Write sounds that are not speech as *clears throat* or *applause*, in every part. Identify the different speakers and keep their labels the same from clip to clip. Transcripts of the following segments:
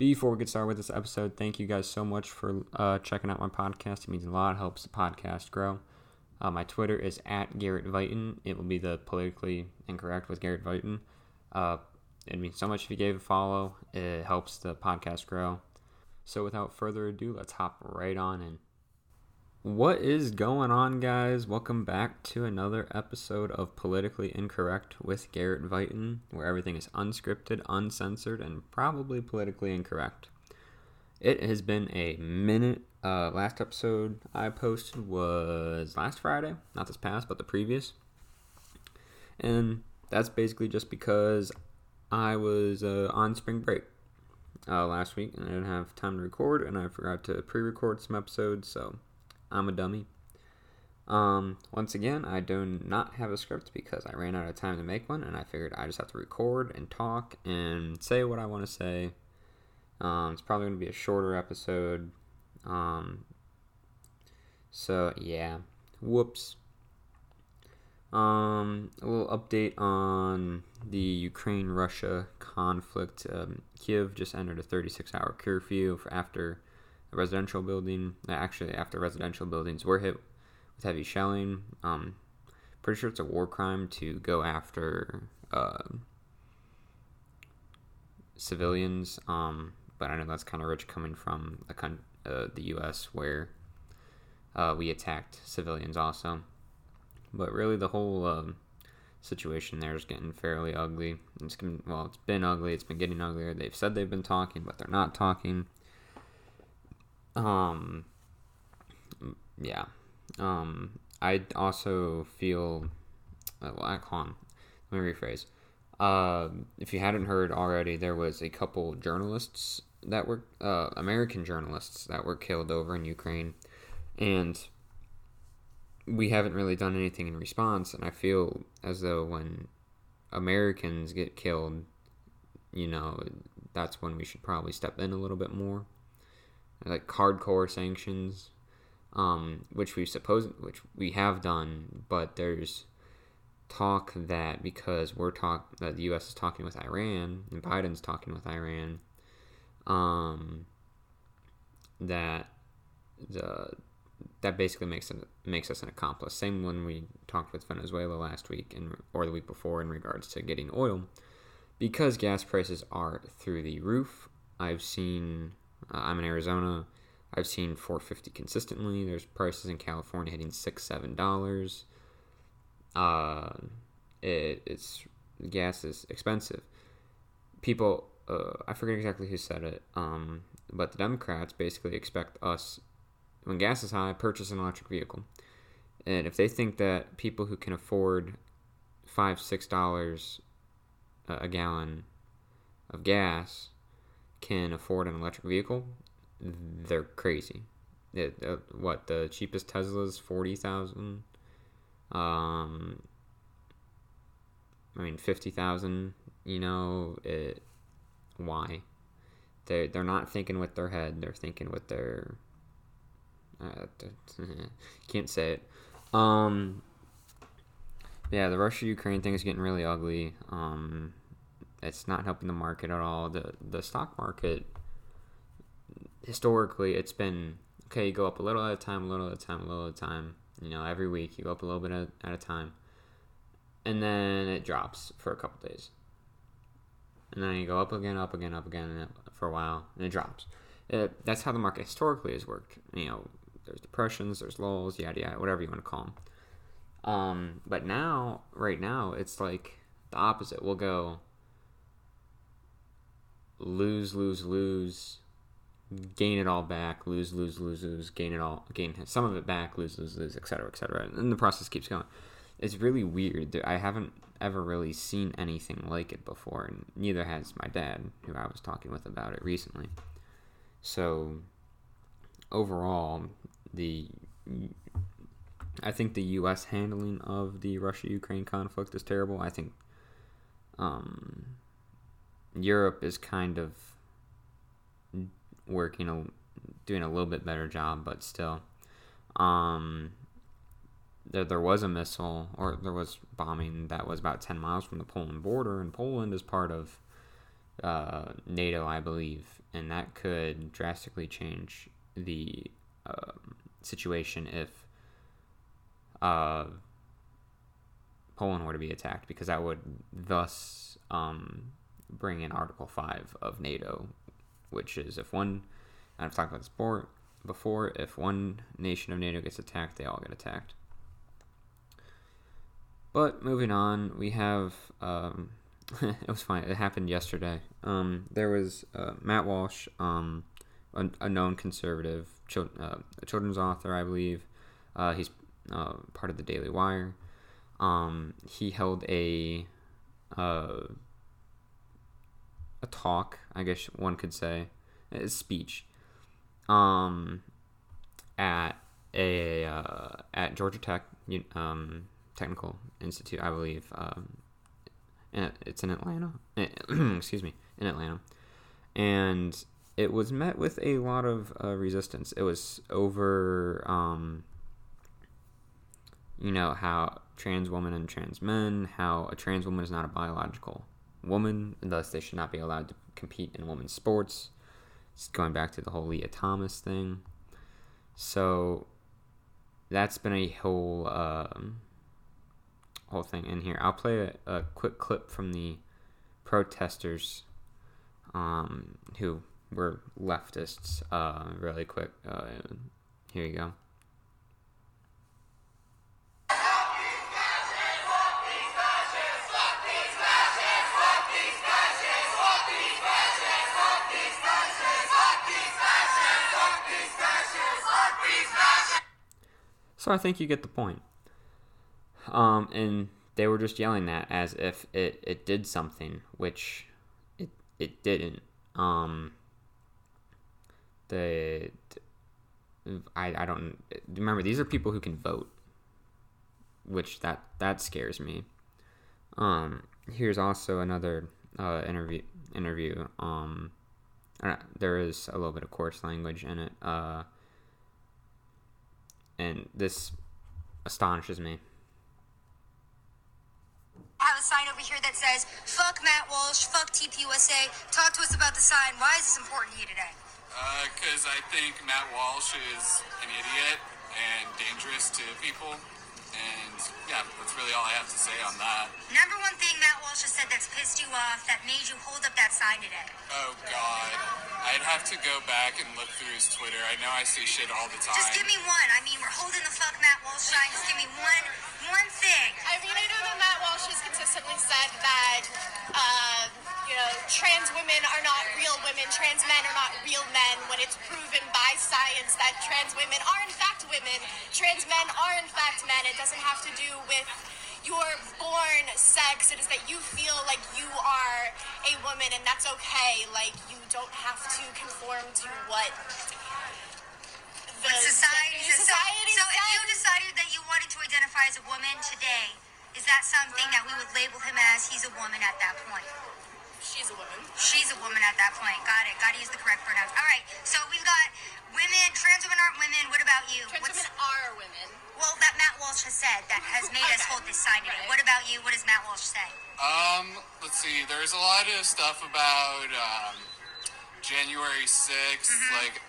Speaker 1: Before we get started with this episode, thank you guys so much for uh, checking out my podcast. It means a lot, helps the podcast grow. Uh, my Twitter is at Garrett Viton. It will be the politically incorrect with Garrett Viton. Uh, it means so much if you gave a follow. It helps the podcast grow. So without further ado, let's hop right on in. What is going on, guys? Welcome back to another episode of Politically Incorrect with Garrett Viton, where everything is unscripted, uncensored, and probably politically incorrect. It has been a minute. Uh, last episode I posted was last Friday, not this past, but the previous. And that's basically just because I was uh, on spring break uh, last week and I didn't have time to record, and I forgot to pre record some episodes, so I'm a dummy. Um, once again, I do not have a script because I ran out of time to make one, and I figured I just have to record and talk and say what I want to say. Um, it's probably going to be a shorter episode. Um, so, yeah. Whoops. Um, a little update on the Ukraine Russia conflict. Um, Kiev just entered a 36 hour curfew after a residential building. Uh, actually, after residential buildings were hit with heavy shelling. Um, pretty sure it's a war crime to go after uh, civilians. Um, but I know that's kind of rich coming from con- uh, the U.S. where uh, we attacked civilians also. But really, the whole um, situation there is getting fairly ugly. It's been, well, it's been ugly. It's been getting uglier. They've said they've been talking, but they're not talking. Um, yeah. Um, I also feel. Uh, well, hold on. Let me rephrase. Uh, if you hadn't heard already, there was a couple journalists that were uh, American journalists that were killed over in Ukraine, and we haven't really done anything in response. And I feel as though when Americans get killed, you know, that's when we should probably step in a little bit more, like hardcore sanctions, um, which we suppose which we have done, but there's talk that because we're talk that the U.S. is talking with Iran and Biden's talking with Iran, um, that the that basically makes it makes us an accomplice. Same when we talked with Venezuela last week and or the week before in regards to getting oil, because gas prices are through the roof. I've seen uh, I'm in Arizona. I've seen 450 consistently. There's prices in California hitting six seven dollars. Uh, it, it's gas is expensive. People, uh, I forget exactly who said it. Um, but the Democrats basically expect us when gas is high, purchase an electric vehicle. And if they think that people who can afford five, six dollars a gallon of gas can afford an electric vehicle, they're crazy. It, uh, what the cheapest Tesla is forty thousand. Um, I mean fifty thousand. You know it. Why? They they're not thinking with their head. They're thinking with their uh, *laughs* can't say it. Um, yeah, the Russia Ukraine thing is getting really ugly. Um, it's not helping the market at all. The the stock market historically it's been okay. You go up a little at a time, a little at a time, a little at a time. You know, every week you go up a little bit at, at a time, and then it drops for a couple days, and then you go up again, up again, up again for a while, and it drops. It, that's how the market historically has worked. You know, there's depressions, there's lulls, yada yada, whatever you want to call them. Um, but now, right now, it's like the opposite. We'll go lose, lose, lose, gain it all back, lose, lose, lose, lose, gain it all, gain some of it back, lose, lose, lose, etc., etc. And the process keeps going. It's really weird. I haven't ever really seen anything like it before, and neither has my dad, who I was talking with about it recently. So, overall, the I think the U.S. handling of the Russia-Ukraine conflict is terrible. I think um, Europe is kind of working a, doing a little bit better job, but still, um, there there was a missile or there was bombing that was about ten miles from the Poland border, and Poland is part of uh, NATO, I believe, and that could drastically change the um, situation if uh, Poland were to be attacked, because that would thus um, bring in Article 5 of NATO, which is if one, I've talked about this before, if one nation of NATO gets attacked, they all get attacked. But moving on, we have. Um, *laughs* it was fine. It happened yesterday. Um, there was uh, Matt Walsh, um, a, a, known conservative, chil- uh, a children's author, I believe. Uh, he's uh, part of the Daily Wire. Um, he held a uh, a talk, I guess one could say, a speech, um, at a uh, at Georgia Tech um, Technical Institute, I believe. Um, it's in Atlanta. *clears throat* Excuse me, in Atlanta, and it was met with a lot of uh, resistance. It was over, um, you know, how trans women and trans men, how a trans woman is not a biological woman, and thus they should not be allowed to compete in women's sports. It's going back to the whole Lia Thomas thing. So that's been a whole um, whole thing in here. I'll play a, a quick clip from the protesters um, who were leftists uh, really quick. Uh, here you go. So I think you get the point. Um, and they were just yelling that as if it, it did something, which it it didn't. Um, the I, I don't remember these are people who can vote, which that that scares me. Um, here's also another uh, interview interview. Um, there is a little bit of coarse language in it. Uh, and this astonishes me.
Speaker 2: I have a sign over here that says, fuck Matt Walsh, fuck TPUSA. Talk to us about the sign. Why is this important to you today?
Speaker 3: Because uh, I think Matt Walsh is an idiot and dangerous to people. And yeah, that's really all I have to say on that.
Speaker 2: Number one thing Matt Walsh has said that's pissed you off that made you hold up that sign today.
Speaker 3: Oh God, I'd have to go back and look through his Twitter. I know I see shit all the time.
Speaker 2: Just give me one. I mean, we're holding the fuck Matt Walsh sign. Just give me one, one thing.
Speaker 4: I mean, I know that Matt Walsh has consistently said that. Uh, you know, trans women are not real women, trans men are not real men, when it's proven by science that trans women are in fact women, trans men are in fact men. It doesn't have to do with your born sex. It is that you feel like you are a woman and that's okay. Like you don't have to conform to what
Speaker 2: the society,
Speaker 4: the society
Speaker 2: so, so if you decided that you wanted to identify as a woman today, is that something that we would label him as he's a woman at that point?
Speaker 4: She's a woman.
Speaker 2: She's a woman at that point. Got it. Got to use the correct pronouns. All right. So we've got women. Trans women aren't women. What about you?
Speaker 4: Trans What's, women are women.
Speaker 2: Well, that Matt Walsh has said that has made okay. us hold this sign today. Right. What about you? What does Matt Walsh say?
Speaker 3: Um, let's see. There's a lot of stuff about um, January 6th. Mm-hmm. Like,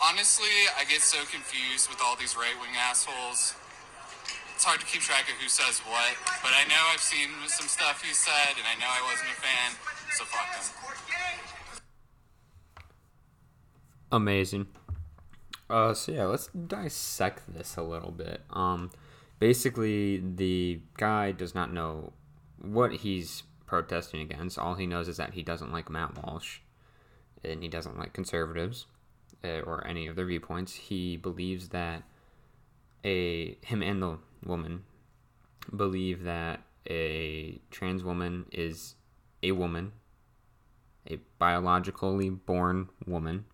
Speaker 3: honestly, I get so confused with all these right wing assholes it's hard to keep track of who says what, but I know I've seen some stuff he said, and I know I wasn't a fan, so fuck him.
Speaker 1: Amazing. Uh, so yeah, let's dissect this a little bit. Um, basically, the guy does not know what he's protesting against. All he knows is that he doesn't like Matt Walsh, and he doesn't like conservatives, uh, or any of their viewpoints. He believes that a him and the woman believe that a trans woman is a woman, a biologically born woman,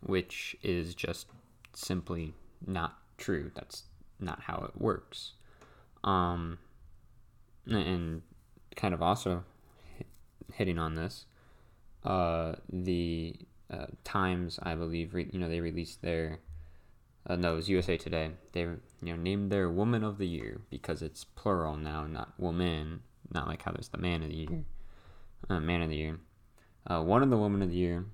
Speaker 1: which is just simply not true. That's not how it works. Um, and kind of also hitting on this, uh, the uh, Times, I believe, re- you know, they released their uh, no, it was USA Today. They you know named their Woman of the Year because it's plural now, not woman. Not like how there's the Man of the Year, uh, Man of the Year. Uh, one of the Women of the Year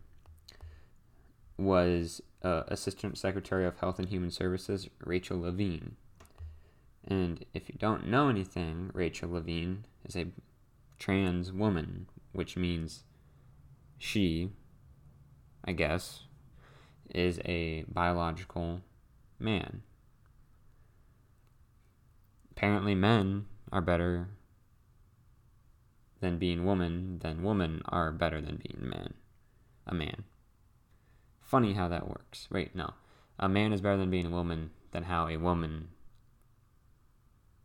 Speaker 1: was uh, Assistant Secretary of Health and Human Services, Rachel Levine. And if you don't know anything, Rachel Levine is a trans woman, which means she, I guess, is a biological man. Apparently, men are better than being woman, than woman are better than being man. A man. Funny how that works. Wait, no. A man is better than being a woman than how a woman.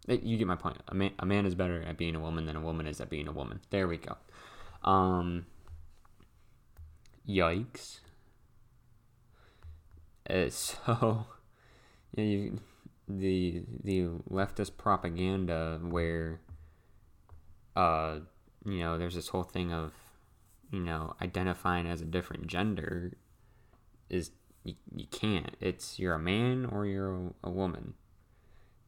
Speaker 1: Eh, You get my point. A man, a man is better at being a woman than a woman is at being a woman. There we go. Um. Yikes. Uh, *laughs* so, yeah, you, the the leftist propaganda where, uh, you know, there's this whole thing of, you know, identifying as a different gender, is you, you can't. It's you're a man or you're a, woman.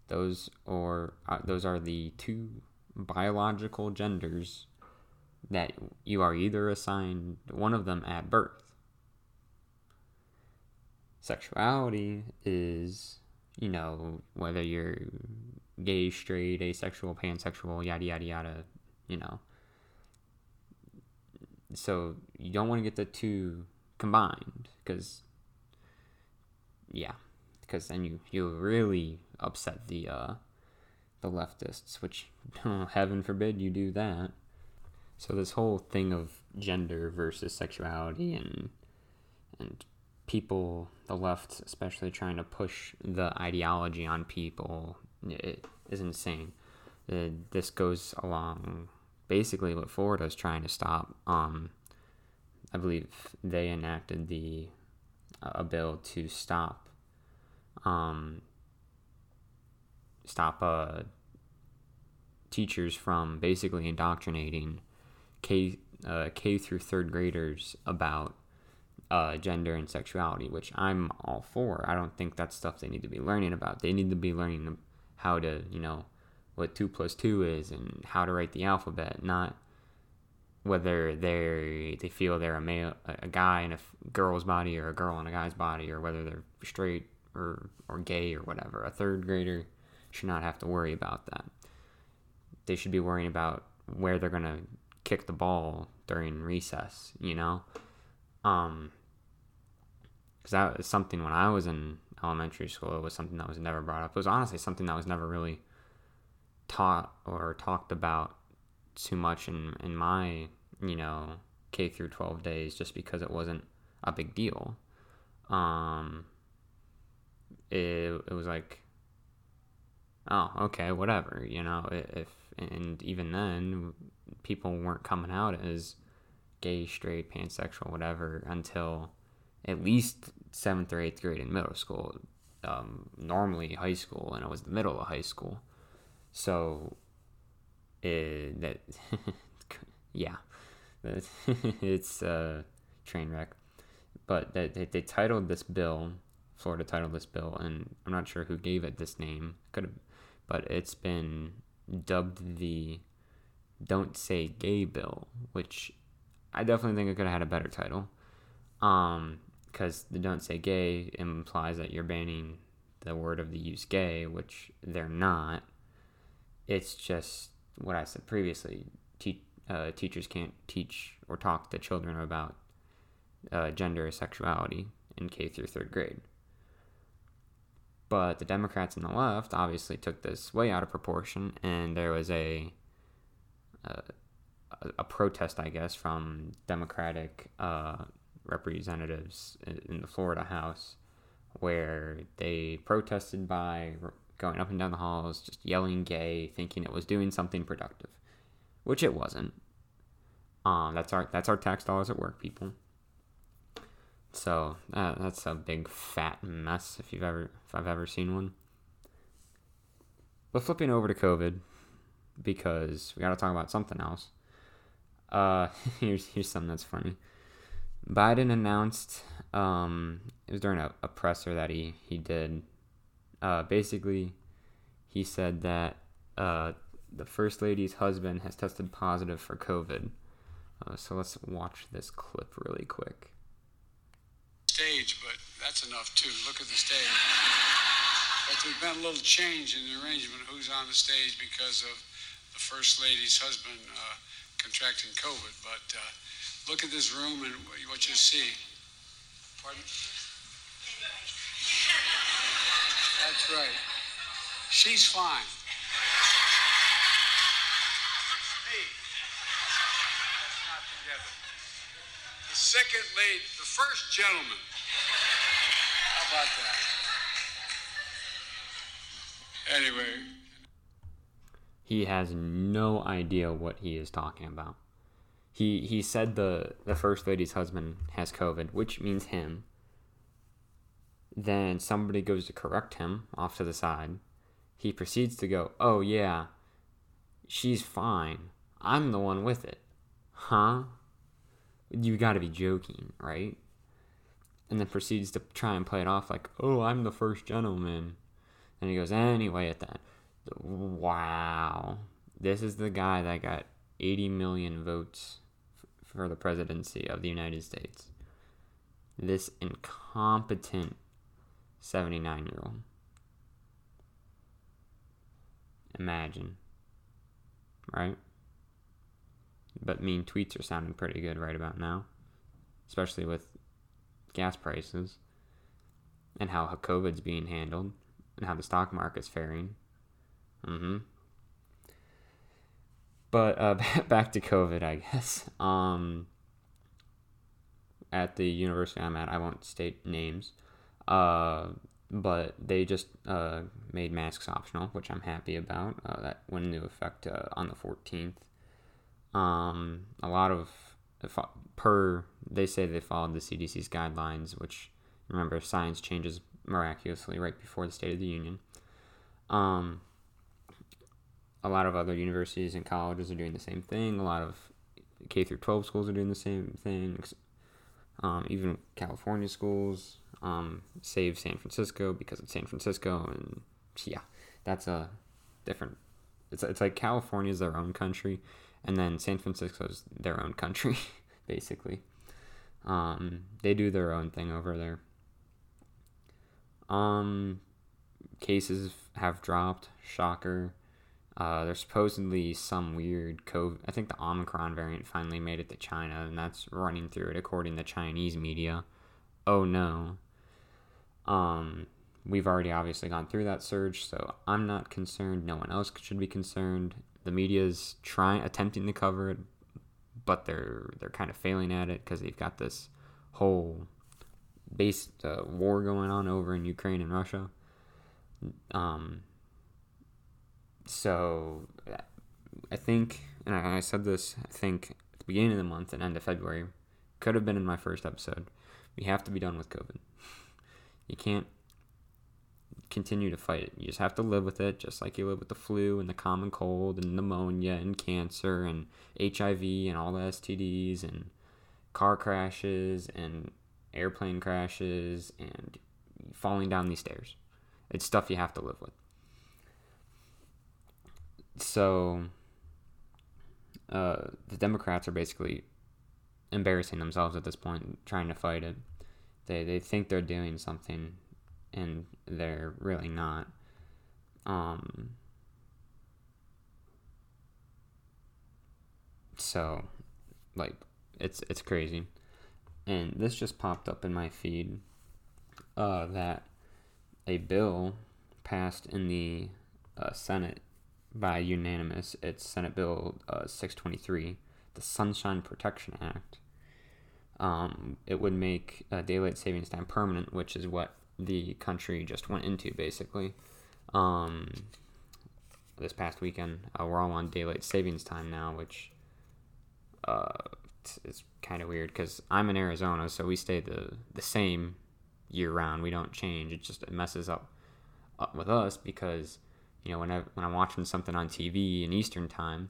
Speaker 1: Those or uh, those are the two biological genders that you are either assigned one of them at birth. Sexuality is, you know, whether you're gay, straight, asexual, pansexual, yada yada yada, you know. So you don't want to get the two combined because, yeah, because then you you really upset the uh, the leftists, which *laughs* heaven forbid you do that. So this whole thing of gender versus sexuality and and people, the left especially trying to push the ideology on people, it is insane. Uh, this goes along basically what Florida is trying to stop. Um, I believe they enacted the a bill to stop um, stop uh, teachers from basically indoctrinating K uh, K through third graders about uh, gender and sexuality, which I'm all for. I don't think that's stuff they need to be learning about. They need to be learning how to, you know, what two plus two is and how to write the alphabet, not whether they they feel they're a male, a guy in a girl's body or a girl in a guy's body, or whether they're straight or or gay or whatever. A third grader should not have to worry about that. They should be worrying about where they're gonna kick the ball during recess, you know? Um, because that was something when I was in elementary school, it was something that was never brought up. It was honestly something that was never really taught or talked about too much in, in my, you know, K through 12 days just because it wasn't a big deal. Um, it, it was like, oh, okay, whatever, you know, if, and even then, people weren't coming out as gay, straight, pansexual, whatever, until at least seventh or eighth grade in middle school. Um, normally high school, and it was the middle of high school. So, it, that, *laughs* yeah, *laughs* it's a train wreck. But they, they, they titled this bill, Florida titled this bill, and I'm not sure who gave it this name. Could have, but it's been dubbed the "Don't Say Gay" bill, which I definitely think it could have had a better title. Um, because the "Don't Say Gay" implies that you're banning the word of the use "gay," which they're not. It's just what I said previously. Te- uh, teachers can't teach or talk to children about uh, gender or sexuality in K through third grade. But the Democrats and the left obviously took this way out of proportion, and there was a a, a protest, I guess, from Democratic uh, representatives in the Florida House, where they protested by going up and down the halls, just yelling "gay," thinking it was doing something productive, which it wasn't. Um, that's our that's our tax dollars at work, people. So uh, that's a big fat mess if you've ever if I've ever seen one. But flipping over to COVID, because we got to talk about something else. Uh, *laughs* here's here's something that's funny. Biden announced um, it was during a, a presser that he he did. Uh, basically, he said that uh, the first lady's husband has tested positive for COVID, Uh, so let's watch this clip really quick.
Speaker 5: Stage, but that's enough too. Look at the stage. But there's been a little change in the arrangement who's on the stage because of the First Lady's husband uh, contracting COVID. But uh, look at this room and what you see. Pardon? That's right. She's fine. That's not together. The second lady, the first gentleman. How about that? Anyway,
Speaker 1: He has no idea what he is talking about. He he said the the first lady's husband has COVID, which means him. Then somebody goes to correct him off to the side. He proceeds to go, "Oh yeah, she's fine. I'm the one with it." Huh? You got to be joking, right? And then proceeds to try and play it off like, "Oh, I'm the first gentleman." And he goes, "Anyway, at that." Wow. This is the guy that got 80 million votes for the presidency of the United States. This incompetent 79 year old. Imagine. Right? But mean tweets are sounding pretty good right about now, especially with gas prices and how COVID's being handled and how the stock market's faring. Mm-hmm. But uh, *laughs* back to COVID, I guess. Um, at the university I'm at, I won't state names, uh, but they just uh, made masks optional, which I'm happy about. Uh, that went into effect uh, on the 14th. Um, a lot of per they say they followed the CDC's guidelines, which remember science changes miraculously right before the State of the Union. Um, a lot of other universities and colleges are doing the same thing. A lot of K through 12 schools are doing the same thing. Um, even California schools, um, save San Francisco because it's San Francisco, and yeah, that's a different. It's it's like California is their own country, and then San Francisco is their own country, *laughs* basically. Um, they do their own thing over there. Um, cases have dropped. Shocker. Uh, there's supposedly some weird COVID. I think the Omicron variant finally made it to China, and that's running through it according to Chinese media. Oh no. Um, we've already obviously gone through that surge, so I'm not concerned. No one else should be concerned. The media's trying, attempting to cover it, but they're they're kind of failing at it because they've got this whole base uh, war going on over in Ukraine and Russia. Um, so I think, and I, said this, I think at the beginning of the month and end of February, could have been in my first episode. We have to be done with COVID. You can't continue to fight it. You just have to live with it, just like you live with the flu and the common cold and pneumonia and cancer and HIV and all the STDs and car crashes and airplane crashes and falling down these stairs. It's stuff you have to live with so uh, the Democrats are basically embarrassing themselves at this point, trying to fight it. They they think they're doing something, and they're really not. Um. So, like, it's it's crazy, and this just popped up in my feed. Uh, that a bill passed in the uh, Senate by unanimous. It's Senate Bill uh, 623, the Sunshine Protection Act. Um, it would make uh, daylight savings time permanent, which is what the country just went into basically. Um, this past weekend, uh, we're all on daylight savings time now, which uh, is kind of weird because I'm in Arizona, so we stay the the same year round. We don't change. It just it messes up, up with us because you know, when I when I'm watching something on TV in Eastern time,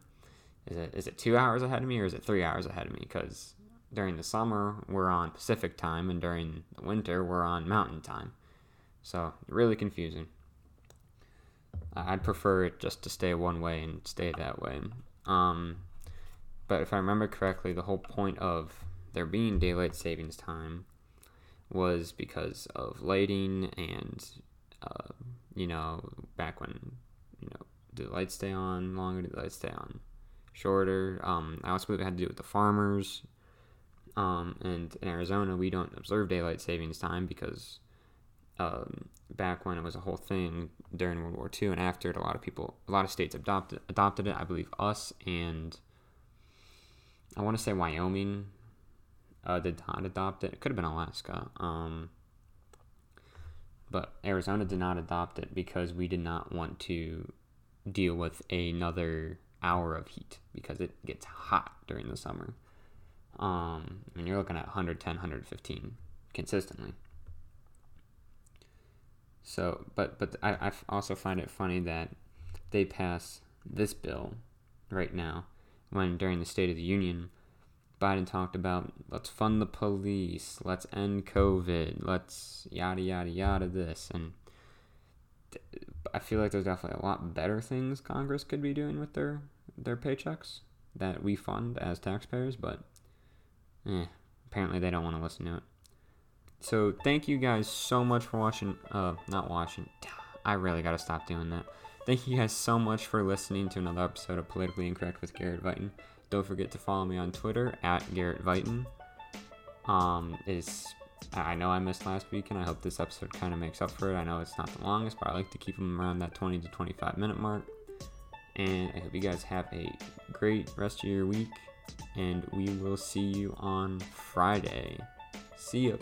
Speaker 1: is it is it two hours ahead of me or is it three hours ahead of me? Because during the summer we're on Pacific time and during the winter we're on Mountain time, so really confusing. I'd prefer it just to stay one way and stay that way. Um, but if I remember correctly, the whole point of there being daylight savings time was because of lighting and, uh, you know, back when, you know, do the lights stay on longer? Do the lights stay on shorter? Um, I also believe it had to do with the farmers. Um, and in Arizona, we don't observe daylight savings time because um, back when it was a whole thing during World War II and after it, a lot of people, a lot of states adopted adopted it. I believe us and I want to say Wyoming uh, did not adopt it. It could have been Alaska. Um, but Arizona did not adopt it because we did not want to deal with another hour of heat because it gets hot during the summer. Um, I mean, you're looking at 110, 115 consistently. So, but but I, I also find it funny that they pass this bill right now when during the State of the Union, Biden talked about let's fund the police, let's end COVID, let's yada yada yada this, and I feel like there's definitely a lot better things Congress could be doing with their their paychecks that we fund as taxpayers, but eh, apparently they don't want to listen to it. So thank you guys so much for watching. Uh, not watching. I really gotta stop doing that. Thank you guys so much for listening to another episode of Politically Incorrect with Garrett Viton. Don't forget to follow me on Twitter at Garrett Viton. Um, is I know I missed last week, and I hope this episode kind of makes up for it. I know it's not the longest, but I like to keep them around that 20 to 25 minute mark. And I hope you guys have a great rest of your week, and we will see you on Friday. See you.